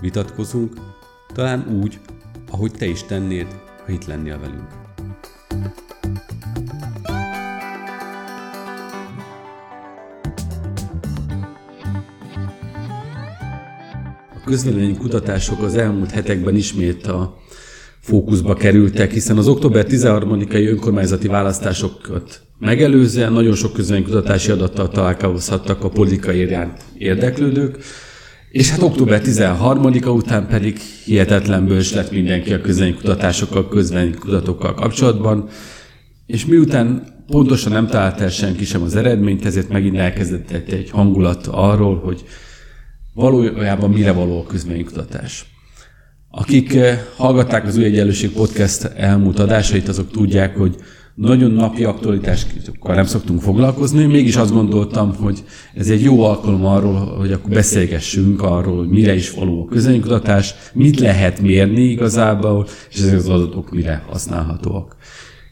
vitatkozunk, talán úgy, ahogy te is tennéd, ha itt lennél velünk. A közvélemény kutatások az elmúlt hetekben ismét a fókuszba kerültek, hiszen az október 13-ai önkormányzati választásokat megelőzően nagyon sok közvéleménykutatási adattal találkozhattak a politikai érdeklődők, és hát október 13-a után pedig hihetetlen bős lett mindenki a közvénykutatásokkal, közvénykutatókkal kapcsolatban, és miután pontosan nem talált el senki sem az eredményt, ezért megint elkezdett egy hangulat arról, hogy valójában mire való a közvénykutatás. Akik eh, hallgatták az Új Egyenlőség Podcast elmúlt adásait, azok tudják, hogy nagyon napi aktualitásokkal nem szoktunk foglalkozni, mégis azt gondoltam, hogy ez egy jó alkalom arról, hogy akkor beszélgessünk arról, hogy mire is való a közönkutatás, mit lehet mérni igazából, és ezek az adatok mire használhatóak.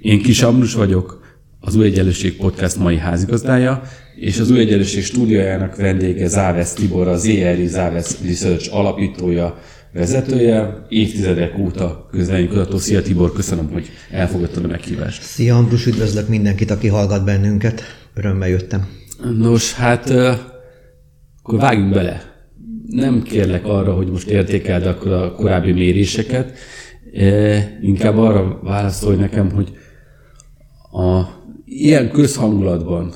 Én Kis Ambrus vagyok, az Új Egyenlőség Podcast mai házigazdája, és az Új Egyenlőség stúdiójának vendége Záves Tibor, az ERI Záves Research alapítója, vezetője, évtizedek óta közvéleménykutató. Szia Tibor, köszönöm, hogy elfogadtad a meghívást. Szia Ambrus, üdvözlök mindenkit, aki hallgat bennünket. Örömmel jöttem. Nos, hát akkor vágjunk bele. Nem kérlek arra, hogy most értékeld akkor a korábbi méréseket, inkább arra válaszolj nekem, hogy a ilyen közhangulatban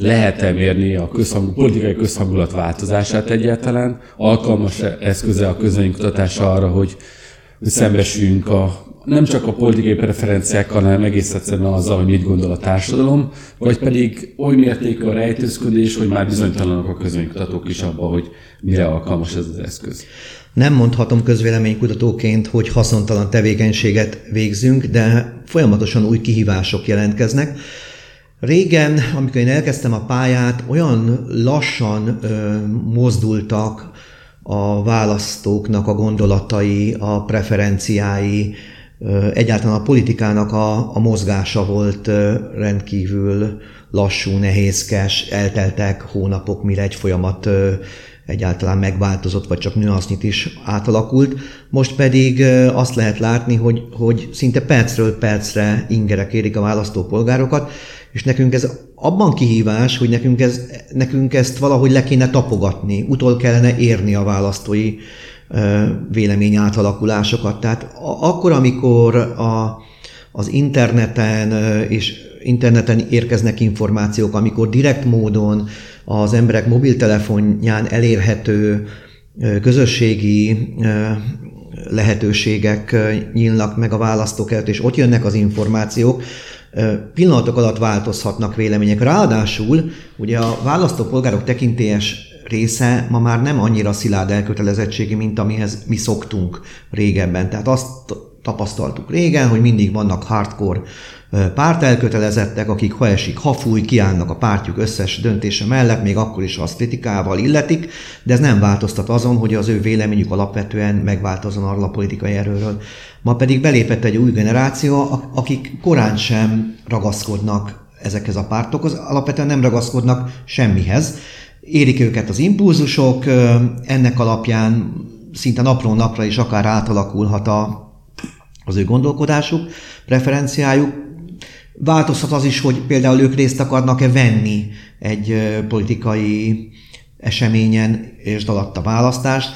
lehet-e mérni a közhang, politikai közhangulat változását egyáltalán? Alkalmas eszköze a közönkutatás arra, hogy, szembesüljünk a, nem csak a politikai preferenciákkal, hanem egész egyszerűen azzal, hogy mit gondol a társadalom, vagy pedig oly mértékű a rejtőzködés, hogy már bizonytalanok a közönykutatók is abban, hogy mire alkalmas ez az eszköz. Nem mondhatom közvéleménykutatóként, hogy haszontalan tevékenységet végzünk, de folyamatosan új kihívások jelentkeznek. Régen, amikor én elkezdtem a pályát, olyan lassan ö, mozdultak a választóknak a gondolatai, a preferenciái, ö, egyáltalán a politikának a, a mozgása volt ö, rendkívül lassú, nehézkes, elteltek hónapok, mire egy folyamat ö, egyáltalán megváltozott, vagy csak nüansznyit is átalakult. Most pedig azt lehet látni, hogy, hogy szinte percről percre ingerek érik a választópolgárokat, és nekünk ez abban kihívás, hogy nekünk, ez, nekünk ezt valahogy le kéne tapogatni, utol kellene érni a választói vélemény átalakulásokat. Tehát akkor, amikor a, az interneten és interneten érkeznek információk, amikor direkt módon az emberek mobiltelefonján elérhető közösségi lehetőségek nyílnak meg a választók előtt, és ott jönnek az információk, pillanatok alatt változhatnak vélemények. Ráadásul ugye a választópolgárok tekintélyes része ma már nem annyira szilárd elkötelezettségi, mint amihez mi szoktunk régebben. Tehát azt tapasztaltuk régen, hogy mindig vannak hardcore pártelkötelezettek, akik ha esik, ha fúj, kiállnak a pártjuk összes döntése mellett, még akkor is azt kritikával illetik, de ez nem változtat azon, hogy az ő véleményük alapvetően megváltozon arról a politikai erőről. Ma pedig belépett egy új generáció, akik korán sem ragaszkodnak ezekhez a pártokhoz, alapvetően nem ragaszkodnak semmihez. Érik őket az impulzusok, ennek alapján szinte napról napra is akár átalakulhat a, az ő gondolkodásuk, preferenciájuk, Változhat az is, hogy például ők részt akarnak-e venni egy politikai eseményen, és alatt választást,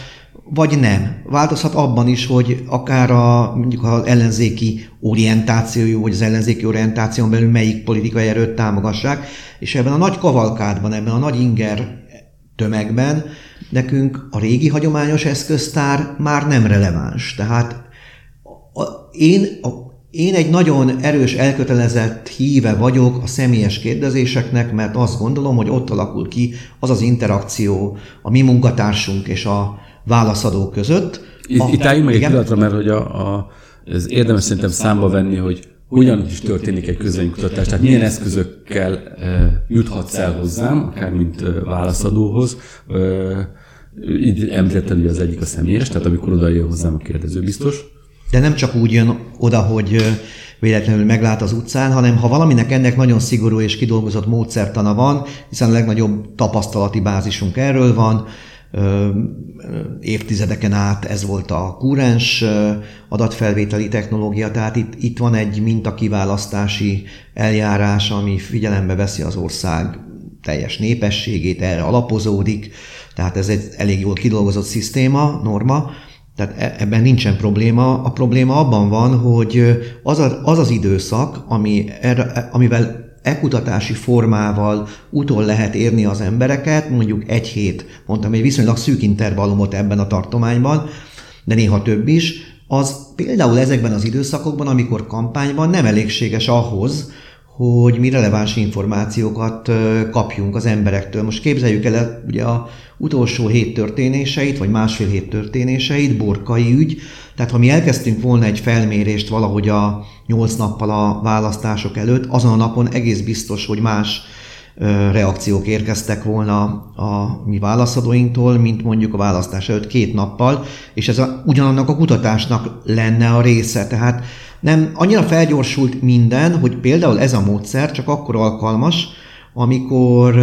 vagy nem. Változhat abban is, hogy akár a, mondjuk az ellenzéki orientációjú, vagy az ellenzéki orientáción belül melyik politikai erőt támogassák, és ebben a nagy kavalkádban, ebben a nagy inger tömegben nekünk a régi hagyományos eszköztár már nem releváns. Tehát a, én a én egy nagyon erős, elkötelezett híve vagyok a személyes kérdezéseknek, mert azt gondolom, hogy ott alakul ki az az interakció a mi munkatársunk és a válaszadók között. Itt, a, itt álljunk meg egy pillanatra, mert hogy a, a, ez érdemes szerintem számba venni, hogy hogyan is történik egy közvénykutatás, tehát milyen eszközökkel e, juthatsz el hozzám, akár mint e, válaszadóhoz. E, így említetted, hogy az egyik a személyes, tehát amikor oda jön hozzám a kérdező biztos. De nem csak úgy jön oda, hogy véletlenül meglát az utcán, hanem ha valaminek ennek nagyon szigorú és kidolgozott módszertana van, hiszen a legnagyobb tapasztalati bázisunk erről van, évtizedeken át ez volt a kúrens adatfelvételi technológia, tehát itt, itt van egy mintakiválasztási eljárás, ami figyelembe veszi az ország teljes népességét, erre alapozódik, tehát ez egy elég jól kidolgozott szisztéma, norma, tehát e, ebben nincsen probléma. A probléma abban van, hogy az a, az, az időszak, ami erre, amivel e-kutatási formával utol lehet érni az embereket, mondjuk egy hét, mondtam, egy viszonylag szűk intervallumot ebben a tartományban, de néha több is, az például ezekben az időszakokban, amikor kampányban nem elégséges ahhoz, hogy mi releváns információkat kapjunk az emberektől. Most képzeljük el ugye a utolsó hét történéseit, vagy másfél hét történéseit, borkai ügy, tehát ha mi elkezdtünk volna egy felmérést valahogy a nyolc nappal a választások előtt, azon a napon egész biztos, hogy más reakciók érkeztek volna a mi válaszadóinktól, mint mondjuk a választás előtt két nappal, és ez a, ugyanannak a kutatásnak lenne a része. Tehát nem annyira felgyorsult minden, hogy például ez a módszer csak akkor alkalmas, amikor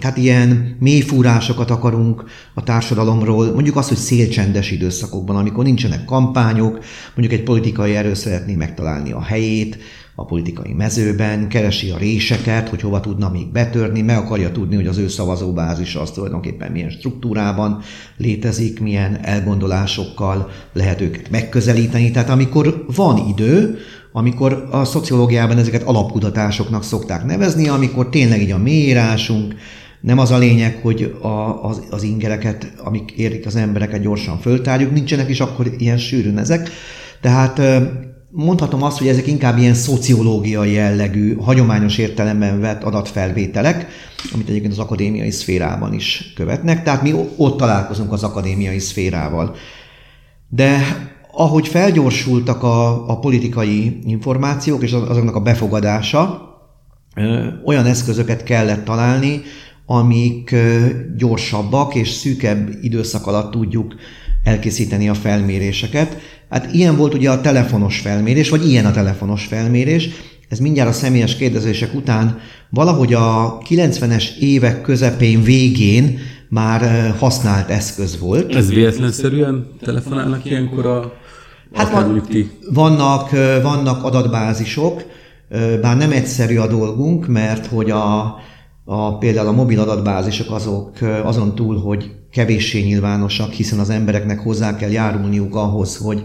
hát ilyen mélyfúrásokat akarunk a társadalomról, mondjuk azt, hogy szélcsendes időszakokban, amikor nincsenek kampányok, mondjuk egy politikai erő szeretné megtalálni a helyét, a politikai mezőben, keresi a réseket, hogy hova tudna még betörni, meg akarja tudni, hogy az ő szavazóbázisa az tulajdonképpen milyen struktúrában létezik, milyen elgondolásokkal lehet őket megközelíteni. Tehát amikor van idő, amikor a szociológiában ezeket alapkutatásoknak szokták nevezni, amikor tényleg így a mélyírásunk, nem az a lényeg, hogy a, az, az ingereket, amik érik az embereket gyorsan föltárjuk, nincsenek is akkor ilyen sűrűn ezek. Tehát mondhatom azt, hogy ezek inkább ilyen szociológiai jellegű, hagyományos értelemben vett adatfelvételek, amit egyébként az akadémiai szférában is követnek, tehát mi ott találkozunk az akadémiai szférával. De ahogy felgyorsultak a, a politikai információk és azoknak a befogadása, olyan eszközöket kellett találni, amik gyorsabbak és szűkebb időszak alatt tudjuk elkészíteni a felméréseket. Hát ilyen volt ugye a telefonos felmérés, vagy ilyen a telefonos felmérés. Ez mindjárt a személyes kérdezések után valahogy a 90-es évek közepén, végén már használt eszköz volt. Ez véletlenszerűen telefonálnak ilyenkor a Hát van, vannak, vannak adatbázisok, bár nem egyszerű a dolgunk, mert hogy a, a, például a mobil adatbázisok azok azon túl, hogy kevéssé nyilvánosak, hiszen az embereknek hozzá kell járulniuk ahhoz, hogy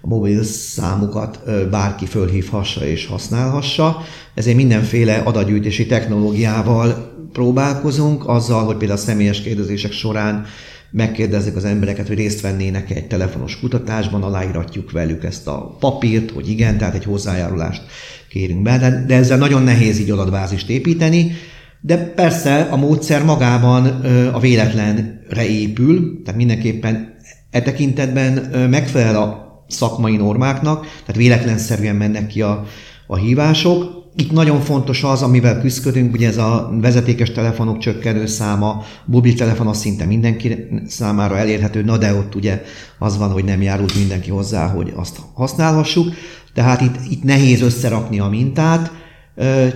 a mobil számukat bárki fölhívhassa és használhassa. Ezért mindenféle adatgyűjtési technológiával próbálkozunk, azzal, hogy például a személyes kérdezések során megkérdezzük az embereket, hogy részt vennének egy telefonos kutatásban, aláíratjuk velük ezt a papírt, hogy igen, tehát egy hozzájárulást kérünk be, de, de ezzel nagyon nehéz így adatbázist építeni, de persze a módszer magában a véletlenre épül, tehát mindenképpen e tekintetben megfelel a szakmai normáknak, tehát véletlenszerűen mennek ki a, a hívások, itt nagyon fontos az, amivel küzdködünk, ugye ez a vezetékes telefonok csökkenő száma, mobiltelefon az szinte mindenki számára elérhető, na de ott ugye az van, hogy nem járult mindenki hozzá, hogy azt használhassuk. Tehát itt, itt nehéz összerakni a mintát.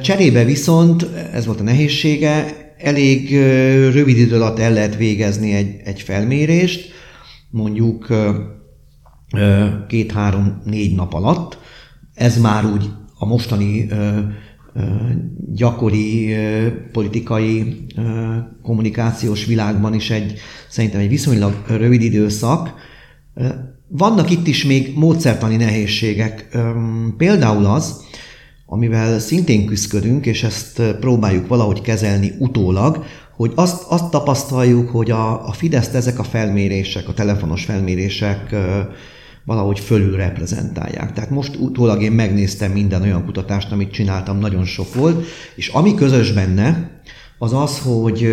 Cserébe viszont, ez volt a nehézsége, elég rövid idő alatt el lehet végezni egy, egy felmérést, mondjuk két-három-négy nap alatt. Ez már úgy a mostani gyakori politikai kommunikációs világban is egy szerintem egy viszonylag rövid időszak. Vannak itt is még módszertani nehézségek. Például az, amivel szintén küzdködünk, és ezt próbáljuk valahogy kezelni utólag, hogy azt, azt tapasztaljuk, hogy a, a Fideszt ezek a felmérések, a telefonos felmérések valahogy fölül reprezentálják. Tehát most utólag én megnéztem minden olyan kutatást, amit csináltam, nagyon sok volt, és ami közös benne, az az, hogy,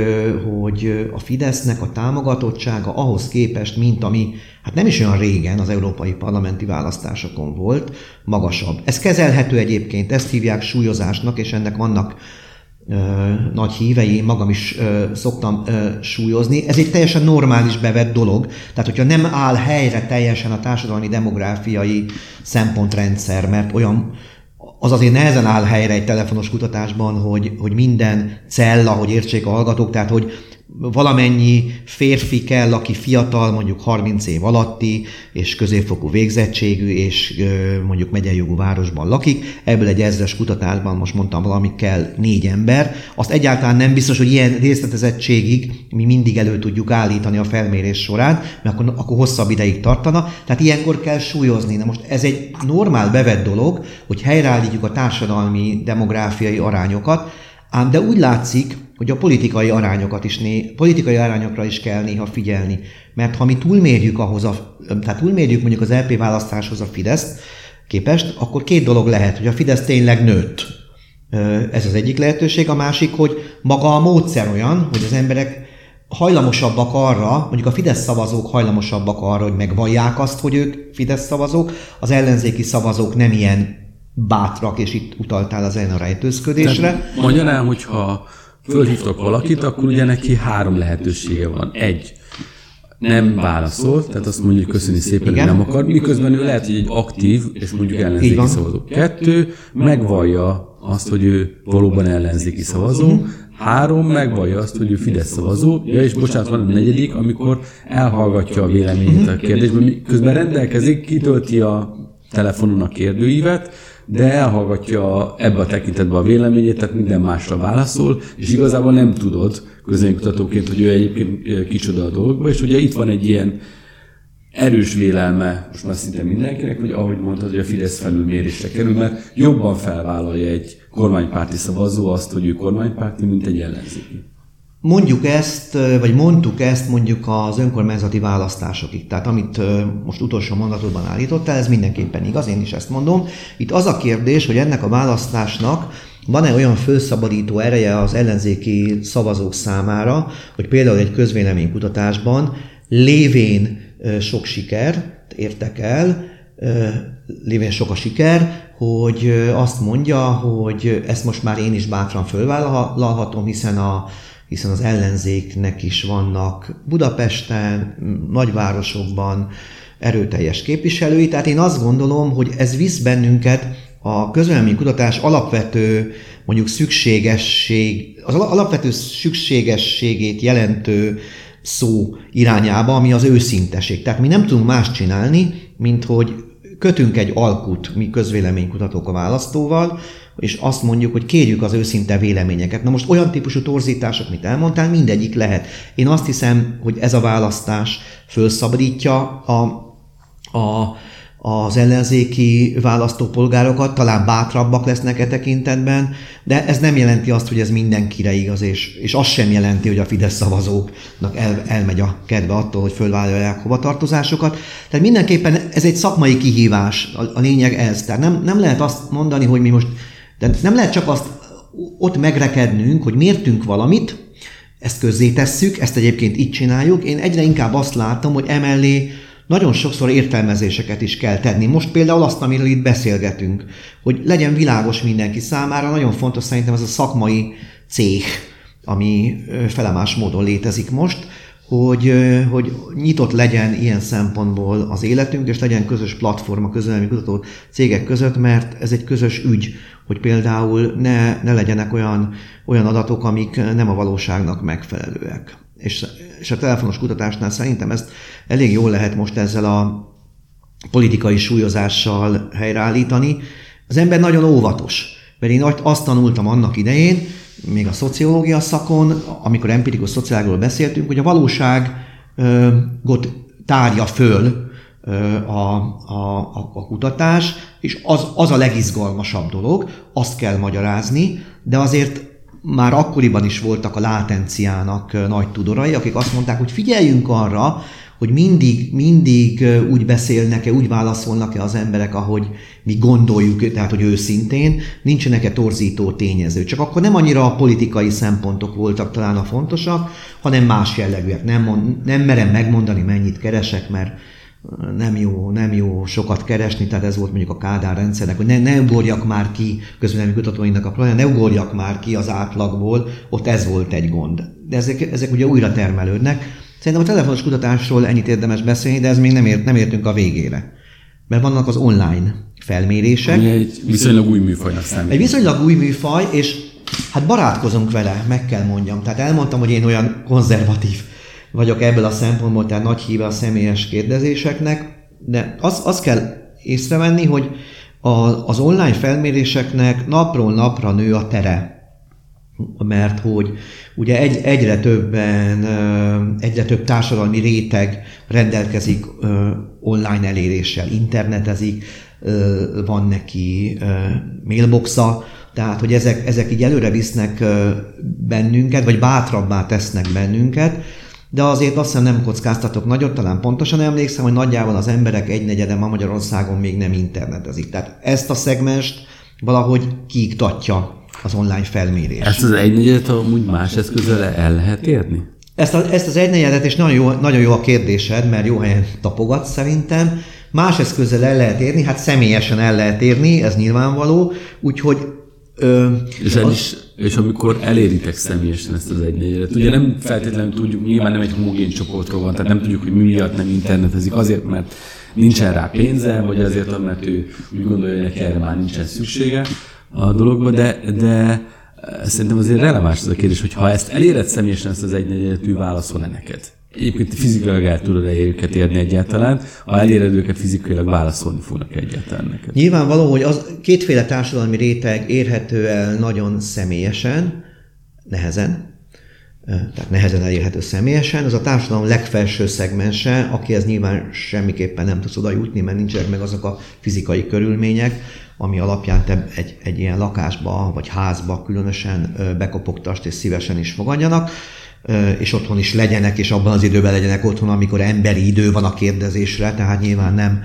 hogy a Fidesznek a támogatottsága ahhoz képest, mint ami, hát nem is olyan régen az európai parlamenti választásokon volt, magasabb. Ez kezelhető egyébként, ezt hívják súlyozásnak, és ennek vannak ö, nagy hívei, én magam is ö, szoktam ö, súlyozni. Ez egy teljesen normális bevett dolog. Tehát, hogyha nem áll helyre teljesen a társadalmi demográfiai szempontrendszer, mert olyan az azért nehezen áll helyre egy telefonos kutatásban, hogy, hogy minden cella, hogy értsék a hallgatók, tehát hogy valamennyi férfi kell, aki fiatal, mondjuk 30 év alatti, és középfokú végzettségű, és mondjuk megyei jogú városban lakik. Ebből egy ezres kutatásban most mondtam valami kell négy ember. Azt egyáltalán nem biztos, hogy ilyen részletezettségig mi mindig elő tudjuk állítani a felmérés során, mert akkor, akkor hosszabb ideig tartana. Tehát ilyenkor kell súlyozni. Na most ez egy normál bevett dolog, hogy helyreállítjuk a társadalmi demográfiai arányokat, ám de úgy látszik, hogy a politikai arányokat is né, politikai arányokra is kell néha figyelni. Mert ha mi túlmérjük ahhoz a, tehát túlmérjük mondjuk az LP választáshoz a Fideszt képest, akkor két dolog lehet, hogy a Fidesz tényleg nőtt. Ez az egyik lehetőség. A másik, hogy maga a módszer olyan, hogy az emberek hajlamosabbak arra, mondjuk a Fidesz szavazók hajlamosabbak arra, hogy megvallják azt, hogy ők Fidesz szavazók, az ellenzéki szavazók nem ilyen bátrak, és itt utaltál az a rejtőzködésre. Mondja el, hogyha fölhívtok valakit, akkor ugye neki három lehetősége van. Egy, nem válaszol, tehát azt mondjuk köszöni szépen, hogy nem akar, miközben ő lehet, hogy egy aktív, és mondjuk ellenzéki szavazó. Kettő, megvallja azt, hogy ő valóban ellenzéki szavazó. Három, megvallja azt, hogy ő Fidesz szavazó. Ja, és bocsánat, van a negyedik, amikor elhallgatja a véleményét a kérdésben, közben rendelkezik, kitölti a telefonon a kérdőívet, de elhallgatja ebbe a tekintetbe a véleményét, tehát minden másra válaszol, és igazából nem tudod közönkutatóként, hogy ő egyébként kicsoda a dologba, és ugye itt van egy ilyen erős vélelme most már szinte mindenkinek, hogy ahogy mondtad, hogy a Fidesz felülmérésre kerül, mert jobban felvállalja egy kormánypárti szavazó azt, hogy ő kormánypárti, mint egy ellenzéki. Mondjuk ezt, vagy mondtuk ezt mondjuk az önkormányzati választásokig. Tehát amit most utolsó mondatodban állítottál, ez mindenképpen igaz, én is ezt mondom. Itt az a kérdés, hogy ennek a választásnak van-e olyan felszabadító ereje az ellenzéki szavazók számára, hogy például egy közvéleménykutatásban lévén sok siker, értek el, lévén sok a siker, hogy azt mondja, hogy ezt most már én is bátran fölvállalhatom, hiszen a hiszen az ellenzéknek is vannak Budapesten, nagyvárosokban erőteljes képviselői, tehát én azt gondolom, hogy ez visz bennünket a közvélemény kutatás alapvető, mondjuk szükségesség, az alapvető szükségességét jelentő szó irányába, ami az őszinteség. Tehát mi nem tudunk más csinálni, mint hogy kötünk egy alkut mi közvéleménykutatók a választóval, és azt mondjuk, hogy kérjük az őszinte véleményeket. Na most olyan típusú torzítások, mint elmondtál, mindegyik lehet. Én azt hiszem, hogy ez a választás felszabadítja a, a, az ellenzéki választópolgárokat, talán bátrabbak lesznek e tekintetben, de ez nem jelenti azt, hogy ez mindenkire igaz, és, és az sem jelenti, hogy a Fidesz szavazóknak el, elmegy a kedve attól, hogy fölvállalják hovatartozásokat. Tehát mindenképpen ez egy szakmai kihívás, a, a lényeg ez. Tehát nem, nem lehet azt mondani, hogy mi most de nem lehet csak azt ott megrekednünk, hogy mértünk valamit, ezt közzétesszük, ezt egyébként így csináljuk. Én egyre inkább azt látom, hogy emellé nagyon sokszor értelmezéseket is kell tenni. Most például azt, amiről itt beszélgetünk, hogy legyen világos mindenki számára, nagyon fontos szerintem ez a szakmai céh, ami felemás módon létezik most, hogy, hogy nyitott legyen ilyen szempontból az életünk, és legyen közös platform a közölmi kutató cégek között, mert ez egy közös ügy, hogy például ne, ne legyenek olyan, olyan adatok, amik nem a valóságnak megfelelőek. És, és a telefonos kutatásnál szerintem ezt elég jól lehet most ezzel a politikai súlyozással helyreállítani. Az ember nagyon óvatos, mert én azt tanultam annak idején, még a szociológia szakon, amikor empirikus szociálról beszéltünk, hogy a valóságot tárja föl a, a, a kutatás, és az, az a legizgalmasabb dolog, azt kell magyarázni, de azért már akkoriban is voltak a látenciának nagy tudorai, akik azt mondták, hogy figyeljünk arra, hogy mindig, mindig úgy beszélnek-e, úgy válaszolnak-e az emberek, ahogy mi gondoljuk, tehát hogy őszintén, nincsenek-e torzító tényező. Csak akkor nem annyira a politikai szempontok voltak talán a fontosak, hanem más jellegűek. Nem, nem merem megmondani, mennyit keresek, mert nem jó, nem jó sokat keresni, tehát ez volt mondjuk a Kádár rendszernek, hogy ne, ne ugorjak már ki közvélemény kutatóinak a probléma, ne ugorjak már ki az átlagból, ott ez volt egy gond. De ezek, ezek ugye újra termelődnek. Szerintem a telefonos kutatásról ennyit érdemes beszélni, de ez még nem, ért, nem értünk a végére. Mert vannak az online felmérések. Ami egy viszonylag új műfajnak számít. Egy viszonylag új műfaj, és hát barátkozunk vele, meg kell mondjam. Tehát elmondtam, hogy én olyan konzervatív vagyok ebből a szempontból, tehát nagy híve a személyes kérdezéseknek, de az, az kell észrevenni, hogy a, az online felméréseknek napról napra nő a tere. Mert hogy ugye egy, egyre többen, egyre több társadalmi réteg rendelkezik online eléréssel, internetezik, van neki mailboxa, tehát hogy ezek, ezek így előre visznek bennünket, vagy bátrabbá tesznek bennünket, de azért azt hiszem nem kockáztatok nagyot, talán pontosan emlékszem, hogy nagyjából az emberek egynegyede ma Magyarországon még nem internetezik. Tehát ezt a szegmest valahogy kiiktatja az online felmérés. Ezt az egynegyedet amúgy más eszközzel el lehet érni? Ezt, a, ezt az egynegyedet, és nagyon jó, nagyon jó a kérdésed, mert jó helyen tapogat szerintem. Más eszközzel el lehet érni, hát személyesen el lehet érni, ez nyilvánvaló, úgyhogy Ö, és, el is, és amikor eléritek személyesen ezt az egynegyedet, ugye nem feltétlenül tudjuk, nyilván nem egy homogén csoportról van, tehát nem tudjuk, hogy mi miatt nem internetezik, azért, mert nincsen rá pénze, vagy azért, mert ő úgy gondolja, hogy neki erre már nincsen szüksége a dologba, de, de szerintem azért releváns az a kérdés, hogy ha ezt eléred személyesen ezt az egynegyedet, ő válaszol-e neked? Egyébként fizikailag el tudod -e őket érni egyáltalán, ha eléred őket fizikailag válaszolni fognak egyáltalán neked. Nyilvánvaló, hogy az kétféle társadalmi réteg érhető el nagyon személyesen, nehezen, tehát nehezen elérhető személyesen, az a társadalom legfelső szegmense, akihez nyilván semmiképpen nem tudsz oda jutni, mert nincsenek meg azok a fizikai körülmények, ami alapján te egy, egy ilyen lakásba vagy házba különösen bekopogtast és szívesen is fogadjanak és otthon is legyenek, és abban az időben legyenek otthon, amikor emberi idő van a kérdezésre, tehát nyilván nem,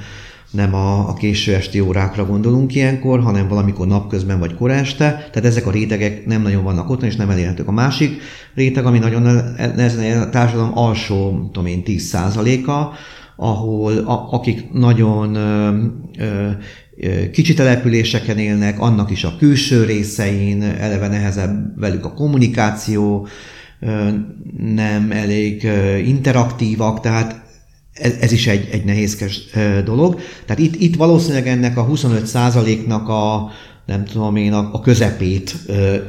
nem a, a késő esti órákra gondolunk ilyenkor, hanem valamikor napközben vagy kora este, tehát ezek a rétegek nem nagyon vannak otthon, és nem elérhetők. A másik réteg, ami nagyon nehezen a társadalom alsó, tudom én, 10%-a, ahol a, akik nagyon ö, ö, kicsi településeken élnek, annak is a külső részein, eleve nehezebb velük a kommunikáció, nem elég interaktívak, tehát ez, ez is egy, egy nehézkes dolog. Tehát itt, itt valószínűleg ennek a 25%-nak a nem tudom én, a, a közepét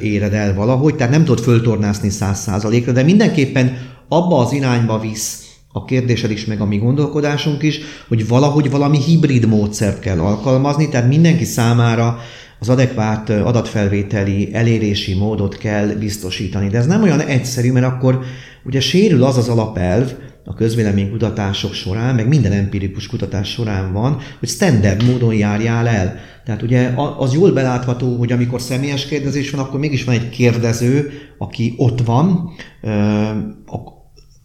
éred el valahogy, tehát nem tudod föltornászni 100%-ra, de mindenképpen abba az irányba visz a kérdésed is, meg a mi gondolkodásunk is, hogy valahogy valami hibrid módszert kell alkalmazni, tehát mindenki számára az adekvát adatfelvételi elérési módot kell biztosítani. De ez nem olyan egyszerű, mert akkor ugye sérül az az alapelv, a közvéleménykutatások során, meg minden empirikus kutatás során van, hogy standard módon járjál el. Tehát ugye az jól belátható, hogy amikor személyes kérdezés van, akkor mégis van egy kérdező, aki ott van,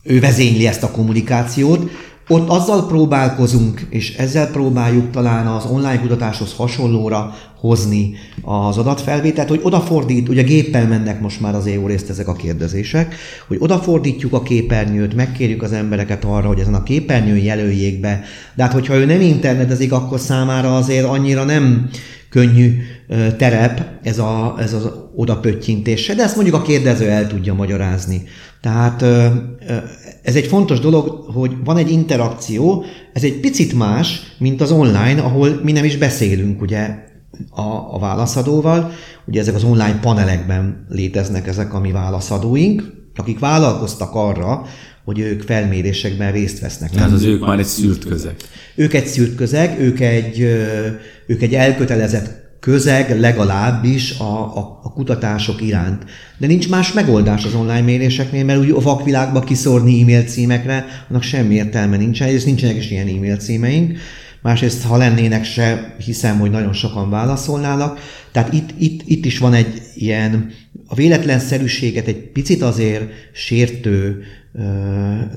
ő vezényli ezt a kommunikációt, ott azzal próbálkozunk, és ezzel próbáljuk talán az online kutatáshoz hasonlóra hozni az adatfelvételt, hogy odafordít, ugye géppel mennek most már az EU részt ezek a kérdezések, hogy odafordítjuk a képernyőt, megkérjük az embereket arra, hogy ezen a képernyőn jelöljék be, de hát hogyha ő nem internetezik, akkor számára azért annyira nem könnyű terep ez, a, ez az odapöttyintése, de ezt mondjuk a kérdező el tudja magyarázni. Tehát ez egy fontos dolog, hogy van egy interakció, ez egy picit más, mint az online, ahol mi nem is beszélünk ugye a, a válaszadóval. Ugye ezek az online panelekben léteznek ezek a mi válaszadóink, akik vállalkoztak arra, hogy ők felmérésekben részt vesznek. Tehát az ők már egy szűrt közeg. Ők egy szűrt közeg, ők egy, ők egy elkötelezett közeg legalábbis a, a, a kutatások iránt. De nincs más megoldás az online méréseknél, mert úgy a vakvilágba kiszórni e-mail címekre, annak semmi értelme nincsen, és nincsenek is ilyen e-mail címeink. Másrészt, ha lennének se, hiszem, hogy nagyon sokan válaszolnának. Tehát itt, itt, itt is van egy ilyen a véletlenszerűséget egy picit azért sértő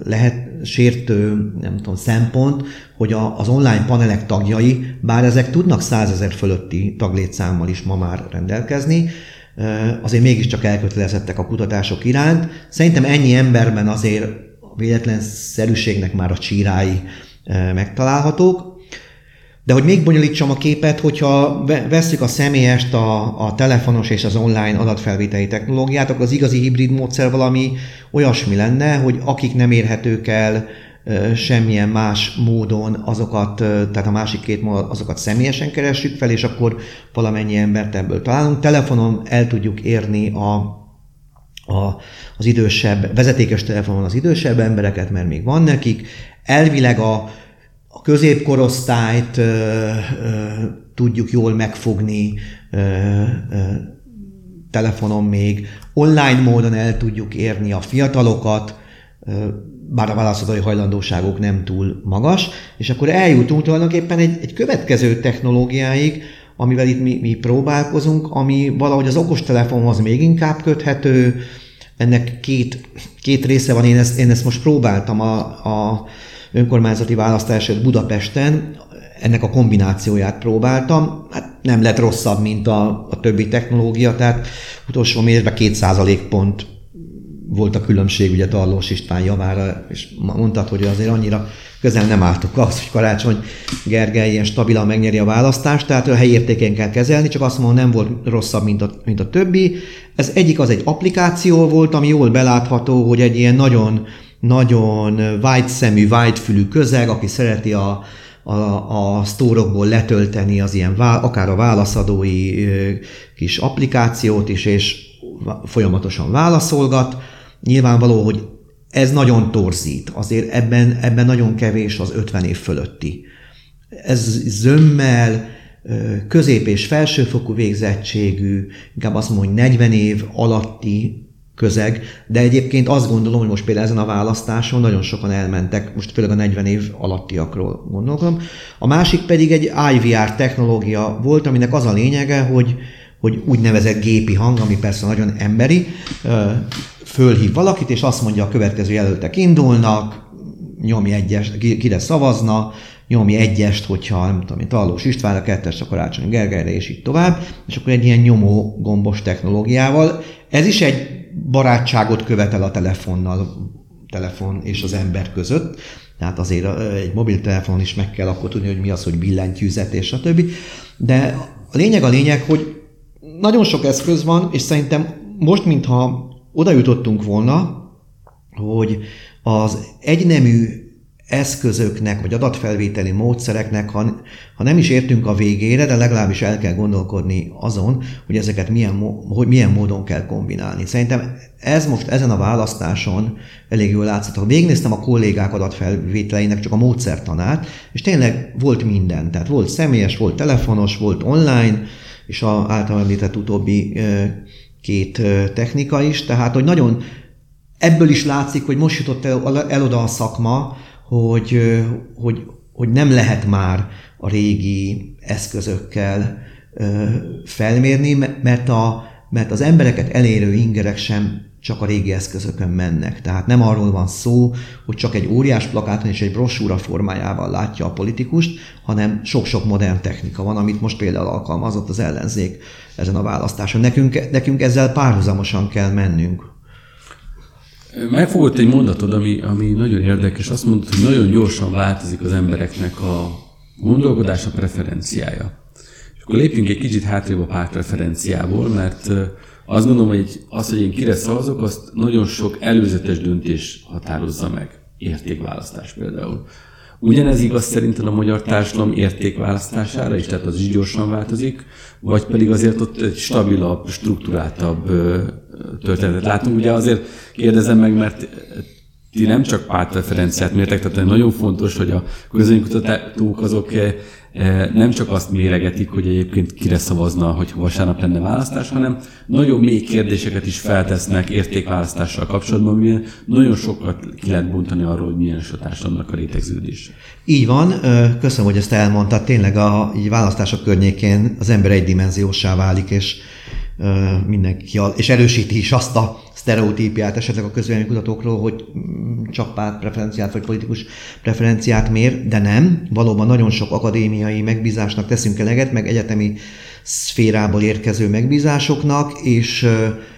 lehet sértő, nem tudom, szempont, hogy a, az online panelek tagjai, bár ezek tudnak százezer fölötti taglétszámmal is ma már rendelkezni, azért mégiscsak elkötelezettek a kutatások iránt. Szerintem ennyi emberben azért a véletlenszerűségnek már a csírái megtalálhatók. De hogy még bonyolítsam a képet, hogyha veszük a személyest, a, a telefonos és az online adatfelvételi technológiát, akkor az igazi hibrid módszer valami olyasmi lenne, hogy akik nem érhetők el semmilyen más módon azokat, tehát a másik két módon azokat személyesen keressük fel, és akkor valamennyi embert ebből találunk. Telefonon el tudjuk érni a, a, az idősebb, vezetékes telefonon az idősebb embereket, mert még van nekik. Elvileg a, a középkorosztályt tudjuk jól megfogni telefonon még, online módon el tudjuk érni a fiatalokat, bár a válaszadói hajlandóságok nem túl magas, és akkor eljutunk tulajdonképpen egy, egy következő technológiáig, amivel itt mi, mi próbálkozunk, ami valahogy az okostelefonhoz még inkább köthető, ennek két, két része van, én ezt, én ezt most próbáltam a, a önkormányzati választás Budapesten, ennek a kombinációját próbáltam, hát nem lett rosszabb, mint a, a többi technológia, tehát utolsó mérésben 2% pont volt a különbség ugye Tarlós István javára, és mondtad, hogy azért annyira közel nem álltok ahhoz, hogy Karácsony Gergely ilyen stabilan megnyeri a választást, tehát a helyi kell kezelni, csak azt mondom, nem volt rosszabb, mint a, mint a többi. Ez egyik az egy applikáció volt, ami jól belátható, hogy egy ilyen nagyon, nagyon wide szemű, wide fülű közeg, aki szereti a, a, a sztórokból letölteni az ilyen, akár a válaszadói kis applikációt is, és folyamatosan válaszolgat, Nyilvánvaló, hogy ez nagyon torzít, azért ebben, ebben nagyon kevés az 50 év fölötti. Ez zömmel, közép- és felsőfokú végzettségű, inkább azt mondom, hogy 40 év alatti közeg, de egyébként azt gondolom, hogy most például ezen a választáson nagyon sokan elmentek, most főleg a 40 év alattiakról gondolom. A másik pedig egy IVR technológia volt, aminek az a lényege, hogy, hogy úgynevezett gépi hang, ami persze nagyon emberi, fölhív valakit, és azt mondja, a következő jelöltek indulnak, nyomj egyest, kire szavazna, nyomj egyest, hogyha nem tudom, mint Tallós Istvánra, kettest a Karácsony Gergelyre, és így tovább, és akkor egy ilyen nyomó gombos technológiával. Ez is egy barátságot követel a telefonnal, telefon és az ember között, tehát azért egy mobiltelefon is meg kell akkor tudni, hogy mi az, hogy billentyűzet és a többi. De a lényeg a lényeg, hogy nagyon sok eszköz van, és szerintem most, mintha oda jutottunk volna, hogy az egynemű eszközöknek, vagy adatfelvételi módszereknek, ha, ha nem is értünk a végére, de legalábbis el kell gondolkodni azon, hogy ezeket milyen, hogy milyen módon kell kombinálni. Szerintem ez most ezen a választáson elég jól látszott. Ha végignéztem a kollégák adatfelvételeinek csak a módszertanát, és tényleg volt minden. Tehát volt személyes, volt telefonos, volt online, és a által említett utóbbi két technika is, tehát hogy nagyon ebből is látszik, hogy most jutott el, el oda a szakma, hogy, hogy, hogy nem lehet már a régi eszközökkel felmérni, mert, a, mert az embereket elérő ingerek sem csak a régi eszközökön mennek. Tehát nem arról van szó, hogy csak egy óriás plakáton és egy brosúra formájával látja a politikust, hanem sok-sok modern technika van, amit most például alkalmazott az ellenzék ezen a választáson. Nekünk, nekünk ezzel párhuzamosan kell mennünk. Megfogott egy mondatod, ami, ami nagyon érdekes. Azt mondod, hogy nagyon gyorsan változik az embereknek a gondolkodása, preferenciája. És akkor lépjünk egy kicsit hátrébb a pártreferenciából, mert azt gondolom, hogy az, hogy én kire szavazok, azt nagyon sok előzetes döntés határozza meg. Értékválasztás például. Ugyanez igaz szerintem a magyar társadalom értékválasztására is, tehát az is gyorsan változik, vagy pedig azért ott egy stabilabb, struktúráltabb történetet látunk. Ugye azért kérdezem meg, mert ti nem csak pártreferenciát mértek, tehát nagyon fontos, hogy a közönkutatók azok nem csak azt méregetik, hogy egyébként kire szavazna, hogy vasárnap lenne választás, hanem nagyon mély kérdéseket is feltesznek értékválasztással kapcsolatban, milyen nagyon sokat ki lehet bontani arról, hogy milyen a társadalomnak a rétegződése. Így van, köszönöm, hogy ezt elmondtad. Tényleg a így választások környékén az ember egydimenziósá válik, és mindenki, és erősíti is azt a sztereotípiát esetleg a kutatókról, hogy csak párt preferenciát vagy politikus preferenciát mér, de nem. Valóban nagyon sok akadémiai megbízásnak teszünk eleget, meg egyetemi szférából érkező megbízásoknak, és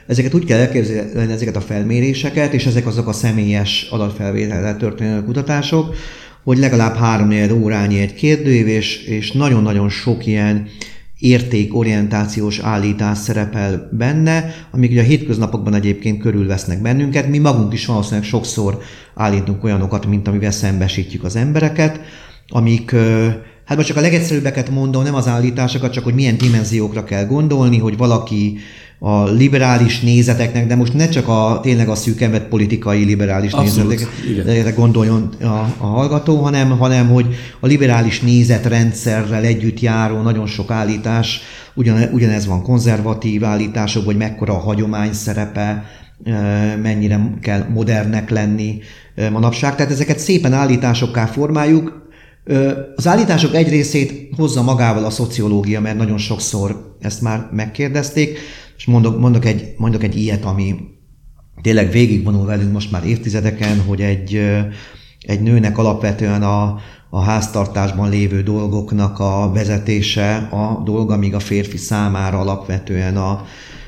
ezeket úgy kell elképzelni, ezeket a felméréseket, és ezek azok a személyes adatfelvétellel történő kutatások, hogy legalább három órányi egy kérdőív, és, és nagyon-nagyon sok ilyen értékorientációs állítás szerepel benne, amik ugye a hétköznapokban egyébként körülvesznek bennünket. Mi magunk is valószínűleg sokszor állítunk olyanokat, mint amivel szembesítjük az embereket, amik Hát most csak a legegyszerűbbeket mondom, nem az állításokat, csak hogy milyen dimenziókra kell gondolni, hogy valaki a liberális nézeteknek, de most ne csak a tényleg a szűkenvet politikai liberális nézetekre gondoljon a, a hallgató, hanem, hanem hogy a liberális nézetrendszerrel együtt járó nagyon sok állítás, ugyan, ugyanez van konzervatív állítások, hogy mekkora a hagyomány szerepe, mennyire kell modernek lenni manapság. Tehát ezeket szépen állításokká formáljuk, az állítások egy részét hozza magával a szociológia, mert nagyon sokszor ezt már megkérdezték, és mondok, mondok, egy, mondok egy ilyet, ami tényleg végigvonul velünk most már évtizedeken, hogy egy, egy nőnek alapvetően a, a háztartásban lévő dolgoknak a vezetése a dolga, míg a férfi számára alapvetően a,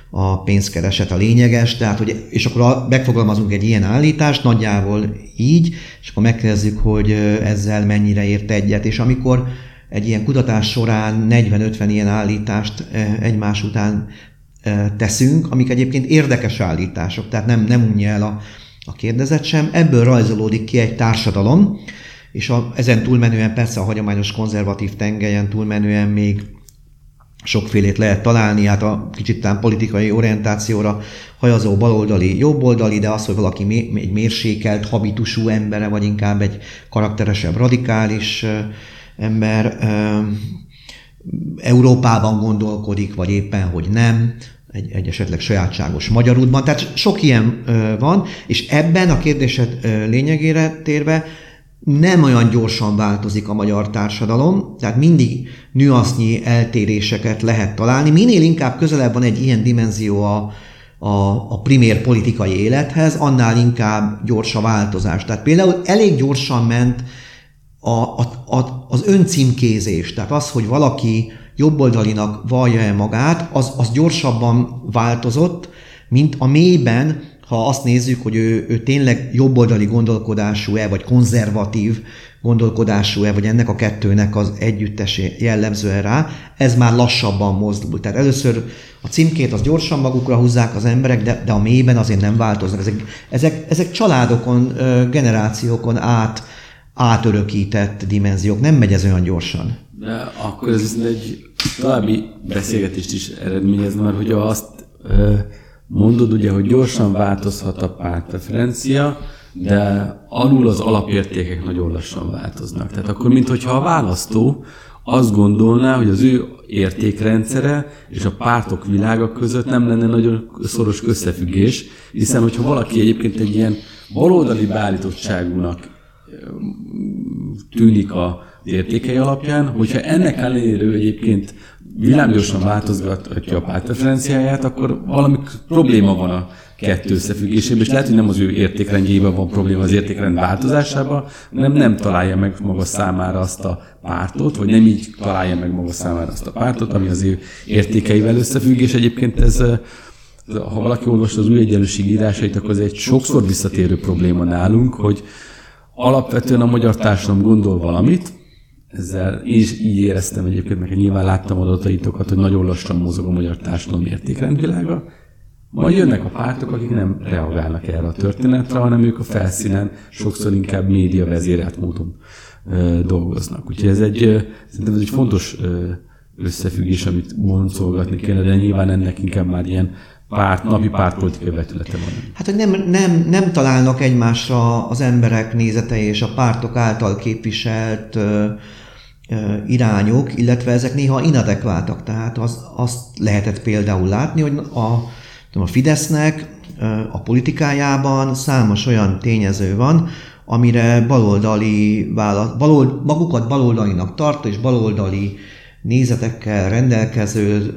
a pénzkereset a lényeges, tehát hogy, és akkor megfogalmazunk egy ilyen állítást, nagyjából így, és akkor megkérdezzük, hogy ezzel mennyire ért egyet, és amikor egy ilyen kutatás során 40-50 ilyen állítást egymás után teszünk, amik egyébként érdekes állítások, tehát nem, nem unja el a, a kérdezet sem, ebből rajzolódik ki egy társadalom, és a, ezen túlmenően persze a hagyományos konzervatív tengelyen túlmenően még sokfélét lehet találni, hát a kicsit tán politikai orientációra hajazó baloldali, jobboldali, de az, hogy valaki egy mérsékelt, habitusú embere, vagy inkább egy karakteresebb, radikális ember, Európában gondolkodik, vagy éppen, hogy nem, egy, egy esetleg sajátságos magyarútban. Tehát sok ilyen van, és ebben a kérdésed lényegére térve nem olyan gyorsan változik a magyar társadalom, tehát mindig nüansznyi eltéréseket lehet találni. Minél inkább közelebb van egy ilyen dimenzió a, a, a primér politikai élethez, annál inkább gyors a változás. Tehát például elég gyorsan ment a, a, a, az öncímkézés, tehát az, hogy valaki jobboldalinak vallja-e magát, az, az gyorsabban változott, mint a mélyben ha azt nézzük, hogy ő, ő tényleg jobboldali gondolkodású-e, vagy konzervatív gondolkodású-e, vagy ennek a kettőnek az együttes jellemző rá, ez már lassabban mozdul. Tehát először a címkét az gyorsan magukra húzzák az emberek, de, de a mélyben azért nem változnak. Ezek, ezek, ezek családokon, generációkon át átörökített dimenziók, nem megy ez olyan gyorsan. De akkor ez egy további beszélgetést is eredményez, mert hogy azt Mondod ugye, hogy gyorsan változhat a pártpreferencia, de alul az alapértékek nagyon lassan változnak. Tehát akkor, mintha a választó azt gondolná, hogy az ő értékrendszere és a pártok világa között nem lenne nagyon szoros összefüggés, hiszen hogyha valaki egyébként egy ilyen baloldali beállítottságúnak tűnik a értékei alapján, hogyha ennek ellenére egyébként villámgyorsan változgatja a pártreferenciáját, akkor valami probléma van a kettő összefüggésében, és lehet, hogy nem az ő értékrendjében van probléma az értékrend változásában, hanem nem találja meg maga számára azt a pártot, vagy nem így találja meg maga számára azt a pártot, ami az ő értékeivel összefügg, és egyébként ez ha valaki olvasta az új egyenlőség írásait, akkor ez egy sokszor visszatérő probléma nálunk, hogy alapvetően a magyar társadalom gondol valamit, ezzel én is így éreztem egyébként, mert nyilván láttam adataitokat, hogy nagyon lassan mozog a magyar társadalom értékrendvilága, majd jönnek a pártok, akik nem reagálnak erre a történetre, hanem ők a felszínen sokszor inkább média vezérelt módon ö, dolgoznak. Úgyhogy ez egy, szerintem ez egy fontos ö, összefüggés, amit boncolgatni kéne, de nyilván ennek inkább már ilyen párt, napi pártpolitikai vetülete van. Hát, hogy nem, nem, nem találnak egymásra az emberek nézetei és a pártok által képviselt ö, irányok, illetve ezek néha inadekváltak. Tehát az, azt lehetett például látni, hogy a, a Fidesznek a politikájában számos olyan tényező van, amire baloldali válasz, balold, magukat baloldalinak tart, és baloldali nézetekkel rendelkező,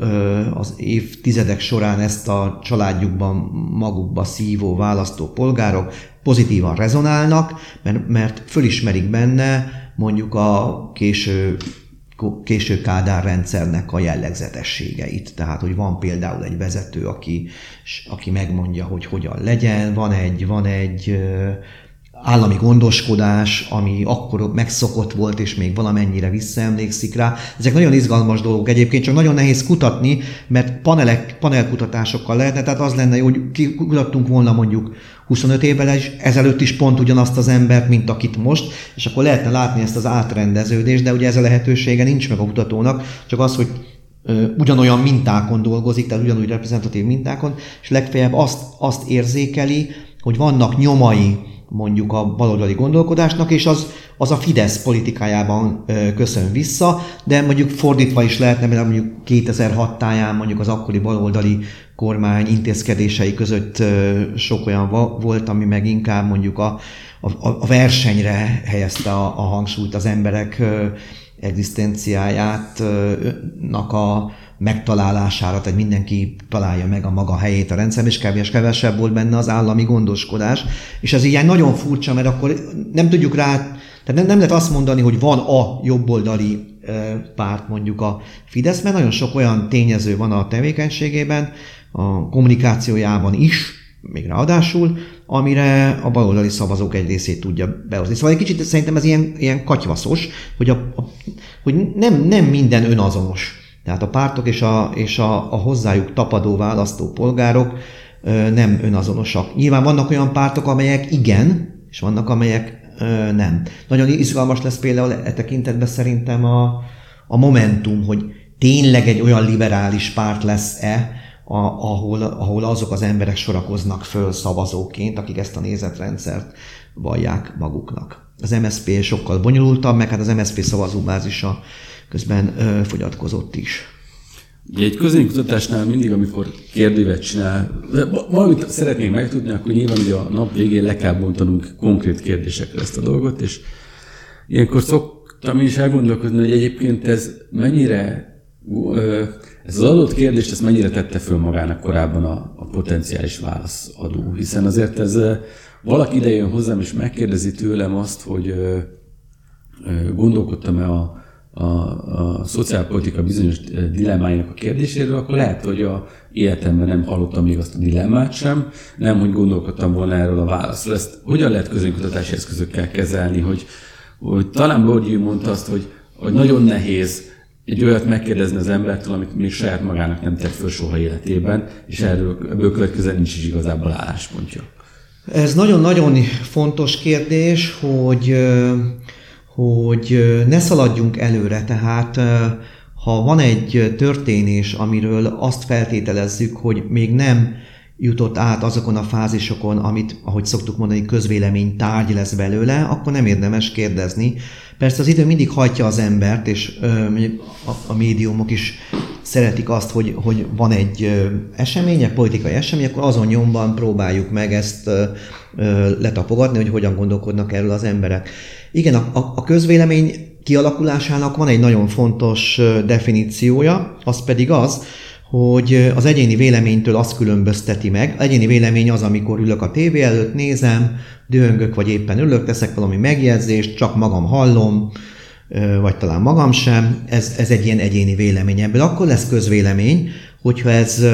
az évtizedek során ezt a családjukban magukba szívó választópolgárok pozitívan rezonálnak, mert, mert fölismerik benne mondjuk a késő késő Kádár rendszernek a jellegzetességeit. Tehát, hogy van például egy vezető, aki, aki megmondja, hogy hogyan legyen, van egy, van egy állami gondoskodás, ami akkor megszokott volt, és még valamennyire visszaemlékszik rá. Ezek nagyon izgalmas dolgok egyébként, csak nagyon nehéz kutatni, mert panelek, panelkutatásokkal lehetne, tehát az lenne, hogy kutattunk volna mondjuk 25 évvel is, ezelőtt is pont ugyanazt az embert, mint akit most, és akkor lehetne látni ezt az átrendeződést, de ugye ez a lehetősége nincs meg a kutatónak, csak az, hogy ugyanolyan mintákon dolgozik, tehát ugyanúgy reprezentatív mintákon, és legfeljebb azt, azt érzékeli, hogy vannak nyomai mondjuk a baloldali gondolkodásnak, és az, az a Fidesz politikájában ö, köszön vissza, de mondjuk fordítva is lehetne, mert mondjuk 2006 táján mondjuk az akkori baloldali kormány intézkedései között ö, sok olyan volt, ami meg inkább mondjuk a, a, a versenyre helyezte a, a hangsúlyt az emberek ö, egzisztenciáját, a megtalálására, tehát mindenki találja meg a maga helyét a rendszerben, és kevés kevesebb volt benne az állami gondoskodás. És ez ilyen nagyon furcsa, mert akkor nem tudjuk rá, tehát nem, nem lehet azt mondani, hogy van a jobboldali párt mondjuk a Fidesz, mert nagyon sok olyan tényező van a tevékenységében, a kommunikációjában is, még ráadásul, amire a baloldali szavazók egy részét tudja behozni. Szóval egy kicsit szerintem ez ilyen, ilyen katyvaszos, hogy, a, a, hogy nem, nem minden önazonos. Tehát a pártok és a, és a, a hozzájuk tapadó választópolgárok ö, nem önazonosak. Nyilván vannak olyan pártok, amelyek igen, és vannak, amelyek ö, nem. Nagyon izgalmas lesz például e tekintetben szerintem a, a Momentum, hogy tényleg egy olyan liberális párt lesz-e, a, ahol, ahol azok az emberek sorakoznak föl szavazóként, akik ezt a nézetrendszert vallják maguknak. Az MSZP sokkal bonyolultabb, meg hát az MSZP szavazóbázisa közben ö, fogyatkozott is. Ugye egy közönkutatásnál mindig, amikor kérdévet csinál, valamit szeretnénk megtudni, akkor nyilván ugye a nap végén le kell bontanunk konkrét kérdésekre ezt a dolgot, és ilyenkor szoktam is elgondolkozni, hogy egyébként ez mennyire, ez az adott kérdést, ezt mennyire tette föl magának korábban a, a potenciális válaszadó, hiszen azért ez valaki ide jön hozzám, és megkérdezi tőlem azt, hogy gondolkodtam-e a, a, a szociálpolitika bizonyos dilemmáinak a kérdéséről, akkor lehet, hogy a életemben nem hallottam még azt a dilemmát sem, nem, hogy gondolkodtam volna erről a válaszról. Ezt hogyan lehet közönkutatási eszközökkel kezelni, hogy, hogy talán Borgyi mondta azt, hogy, hogy nagyon nehéz egy olyat megkérdezni az embertől, amit még saját magának nem tett föl soha életében, és erről ebből következően nincs is igazából álláspontja. Ez nagyon-nagyon fontos kérdés, hogy hogy ne szaladjunk előre, tehát ha van egy történés, amiről azt feltételezzük, hogy még nem jutott át azokon a fázisokon, amit, ahogy szoktuk mondani, közvélemény tárgy lesz belőle, akkor nem érdemes kérdezni. Persze az idő mindig hajtja az embert, és a, médiumok is szeretik azt, hogy, hogy van egy esemény, egy politikai esemény, akkor azon nyomban próbáljuk meg ezt letapogatni, hogy hogyan gondolkodnak erről az emberek. Igen, a, a, közvélemény kialakulásának van egy nagyon fontos definíciója, az pedig az, hogy az egyéni véleménytől azt különbözteti meg. Egyéni vélemény az, amikor ülök a tévé előtt, nézem, dühöngök, vagy éppen ülök, teszek valami megjegyzést, csak magam hallom, vagy talán magam sem. Ez, ez egy ilyen egyéni vélemény. Ebből akkor lesz közvélemény, hogyha ez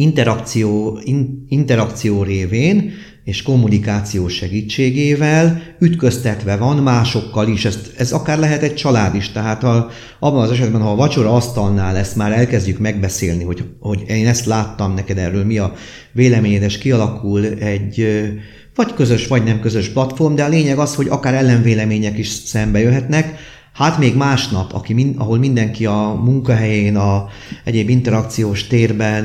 interakció, in, interakció révén és kommunikáció segítségével ütköztetve van másokkal is. Ez, ez akár lehet egy család is, tehát ha, abban az esetben, ha a vacsora asztalnál ezt már elkezdjük megbeszélni, hogy, hogy én ezt láttam neked erről, mi a véleményed, és kialakul egy vagy közös, vagy nem közös platform, de a lényeg az, hogy akár ellenvélemények is szembe jöhetnek, Hát még másnap, aki min, ahol mindenki a munkahelyén, a egyéb interakciós térben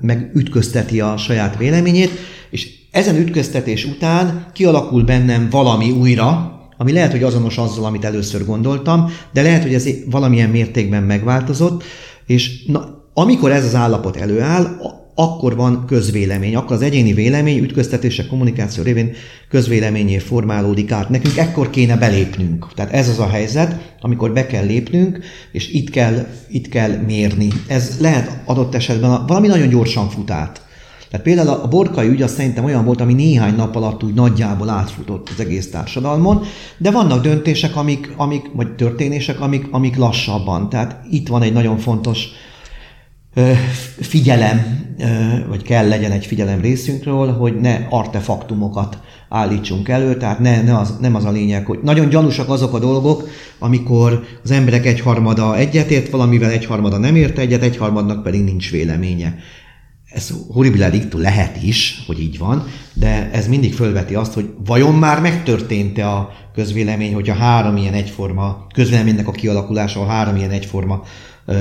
meg ütközteti a saját véleményét, és ezen ütköztetés után kialakul bennem valami újra, ami lehet, hogy azonos azzal, amit először gondoltam, de lehet, hogy ez valamilyen mértékben megváltozott, és na, amikor ez az állapot előáll, akkor van közvélemény, akkor az egyéni vélemény ütköztetések, kommunikáció révén közvéleményé formálódik át. Nekünk ekkor kéne belépnünk. Tehát ez az a helyzet, amikor be kell lépnünk, és itt kell, itt kell mérni. Ez lehet adott esetben valami nagyon gyorsan fut át. Tehát például a borkai ügy az szerintem olyan volt, ami néhány nap alatt úgy nagyjából átfutott az egész társadalmon, de vannak döntések, amik, amik vagy történések, amik, amik lassabban. Tehát itt van egy nagyon fontos figyelem, vagy kell legyen egy figyelem részünkről, hogy ne artefaktumokat állítsunk elő, tehát ne, ne az, nem az a lényeg, hogy nagyon gyanúsak azok a dolgok, amikor az emberek egyharmada egyetért valamivel, egyharmada nem ért egyet, egyharmadnak pedig nincs véleménye. Ez horribilar lehet is, hogy így van, de ez mindig fölveti azt, hogy vajon már megtörtént-e a közvélemény, hogyha három ilyen egyforma, közvéleménynek a kialakulása, a három ilyen egyforma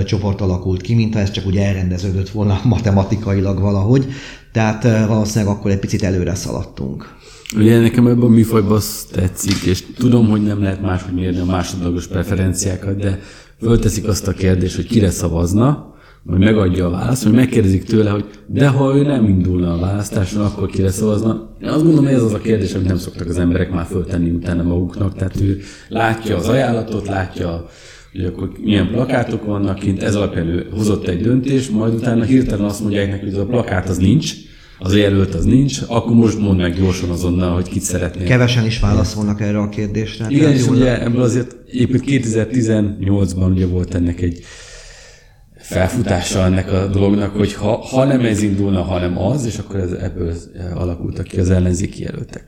csoport alakult ki, mint ha ez csak úgy elrendeződött volna matematikailag valahogy. Tehát valószínűleg akkor egy picit előre szaladtunk. Ugye nekem ebben a műfajban azt tetszik, és tudom, hogy nem lehet máshogy mérni a másodlagos preferenciákat, de fölteszik azt a kérdést, hogy kire szavazna, majd megadja a választ, hogy megkérdezik tőle, hogy de ha ő nem indulna a választáson, akkor kire szavazna. Én azt gondolom, hogy ez az a kérdés, amit nem szoktak az emberek már föltenni utána maguknak. Tehát ő látja az ajánlatot, látja hogy akkor milyen plakátok vannak kint, ez alapján ő hozott egy döntést, majd utána hirtelen azt mondják neki, hogy ez a plakát az nincs, az jelölt az nincs, akkor most mondd meg gyorsan azonnal, hogy kit szeretnél. Kevesen is válaszolnak erre a kérdésre. Igen, és ugye ebből azért épp 2018-ban ugye volt ennek egy felfutása ennek a dolognak, hogy ha, ha nem ez indulna, hanem az, és akkor ez, ebből alakultak ki az ellenzéki jelöltek.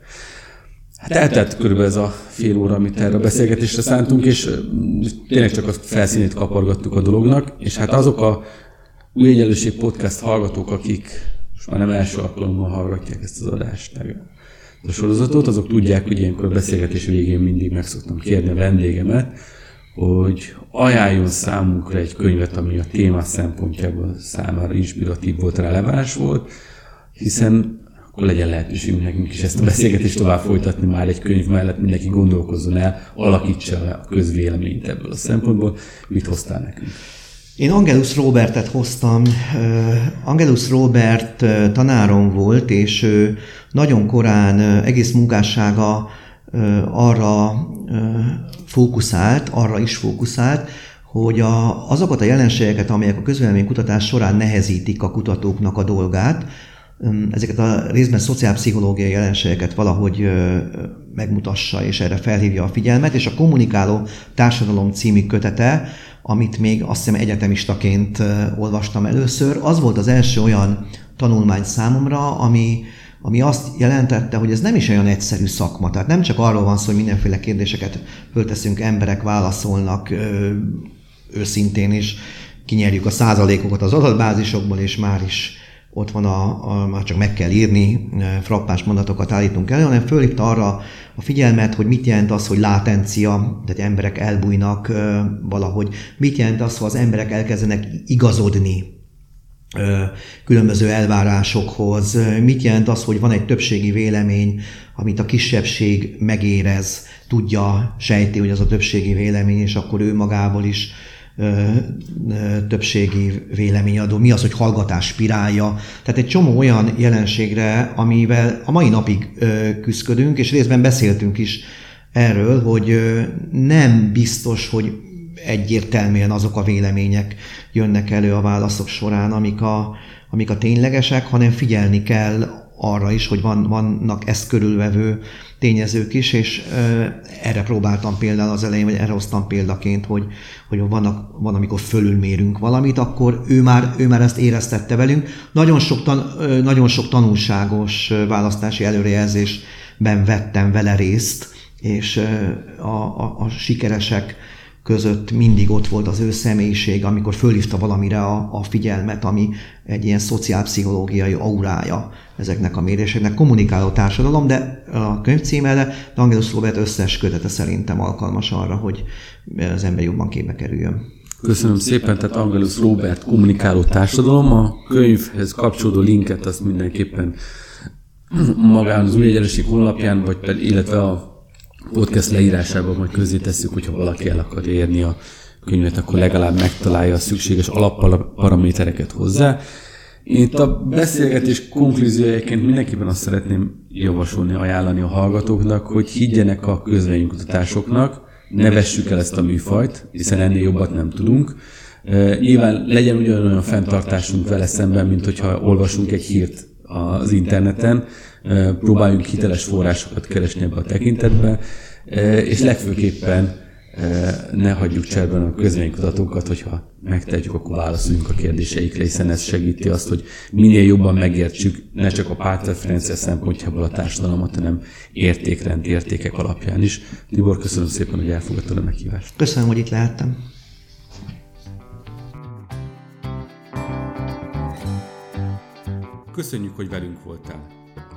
Hát eltelt körülbelül ez a fél óra, amit erre a beszélgetésre szántunk, és tényleg csak a felszínét kapargattuk a dolognak, és hát azok a új egyenlőség podcast hallgatók, akik most már nem első alkalommal hallgatják ezt az adást, meg a sorozatot, azok tudják, hogy ilyenkor a beszélgetés végén mindig meg szoktam kérni a vendégemet, hogy ajánljon számunkra egy könyvet, ami a téma szempontjából számára inspiratív volt, releváns volt, hiszen akkor legyen lehetőségünk nekünk is ezt a beszélgetést tovább folytatni már egy könyv mellett, mindenki gondolkozzon el, alakítsa a közvéleményt ebből a szempontból. Mit hoztál nekünk? Én Angelus Robertet hoztam. Angelus Robert tanárom volt, és nagyon korán egész munkássága arra fókuszált, arra is fókuszált, hogy a, azokat a jelenségeket, amelyek a közvélemény kutatás során nehezítik a kutatóknak a dolgát, ezeket a részben szociálpszichológiai jelenségeket valahogy megmutassa és erre felhívja a figyelmet, és a Kommunikáló Társadalom című kötete, amit még azt hiszem egyetemistaként olvastam először, az volt az első olyan tanulmány számomra, ami, ami azt jelentette, hogy ez nem is olyan egyszerű szakma. Tehát nem csak arról van szó, hogy mindenféle kérdéseket fölteszünk, emberek válaszolnak őszintén, és kinyerjük a százalékokat az adatbázisokból, és már is ott van a, a, már csak meg kell írni, e, frappás mondatokat állítunk elő, hanem fölhívta arra a figyelmet, hogy mit jelent az, hogy látencia, tehát emberek elbújnak e, valahogy, mit jelent az, hogy az emberek elkezdenek igazodni e, különböző elvárásokhoz, mit jelent az, hogy van egy többségi vélemény, amit a kisebbség megérez, tudja, sejti, hogy az a többségi vélemény, és akkor ő magából is többségi véleményadó, mi az, hogy hallgatás spirálja. Tehát egy csomó olyan jelenségre, amivel a mai napig küzdködünk, és részben beszéltünk is erről, hogy nem biztos, hogy egyértelműen azok a vélemények jönnek elő a válaszok során, amik a, amik a ténylegesek, hanem figyelni kell arra is, hogy van, vannak ezt körülvevő tényezők is, és erre próbáltam például az elején, vagy erre hoztam példaként, hogy, hogy vannak, van, amikor fölülmérünk valamit, akkor ő már, ő már ezt éreztette velünk. Nagyon sok, tan, nagyon sok tanulságos választási előrejelzésben vettem vele részt, és a, a, a sikeresek között mindig ott volt az ő személyiség, amikor fölhívta valamire a, a figyelmet, ami egy ilyen szociálpszichológiai aurája ezeknek a méréseknek. Kommunikáló társadalom, de a könyv címe, de Angelus Robert összes kötete szerintem alkalmas arra, hogy az ember jobban képbe kerüljön. Köszönöm szépen, tehát Angelus Robert kommunikáló társadalom. A könyvhez kapcsolódó linket azt mindenképpen magán az új egyenlőség honlapján, vagy pedig, illetve a podcast leírásában majd közé tesszük, hogyha valaki el akar érni a könyvet, akkor legalább megtalálja a szükséges alapparamétereket hozzá. Én itt a beszélgetés konklúziójaként mindenképpen azt szeretném javasolni, ajánlani a hallgatóknak, hogy higgyenek a közvénykutatásoknak, ne vessük el ezt a műfajt, hiszen ennél jobbat nem tudunk. Nyilván legyen ugyanolyan fenntartásunk vele szemben, mint hogyha olvasunk egy hírt az interneten, próbáljunk hiteles forrásokat keresni ebbe a tekintetbe, és legfőképpen ne hagyjuk cserben a közvénykutatókat, hogyha megtehetjük, akkor válaszoljunk a kérdéseikre, hiszen ez segíti azt, hogy minél jobban megértsük ne csak a pártreferencia szempontjából a társadalmat, hanem értékrend, értékek alapján is. Tibor, köszönöm szépen, hogy elfogadtad a meghívást. Köszönöm, hogy itt lehettem. Köszönjük, hogy velünk voltál.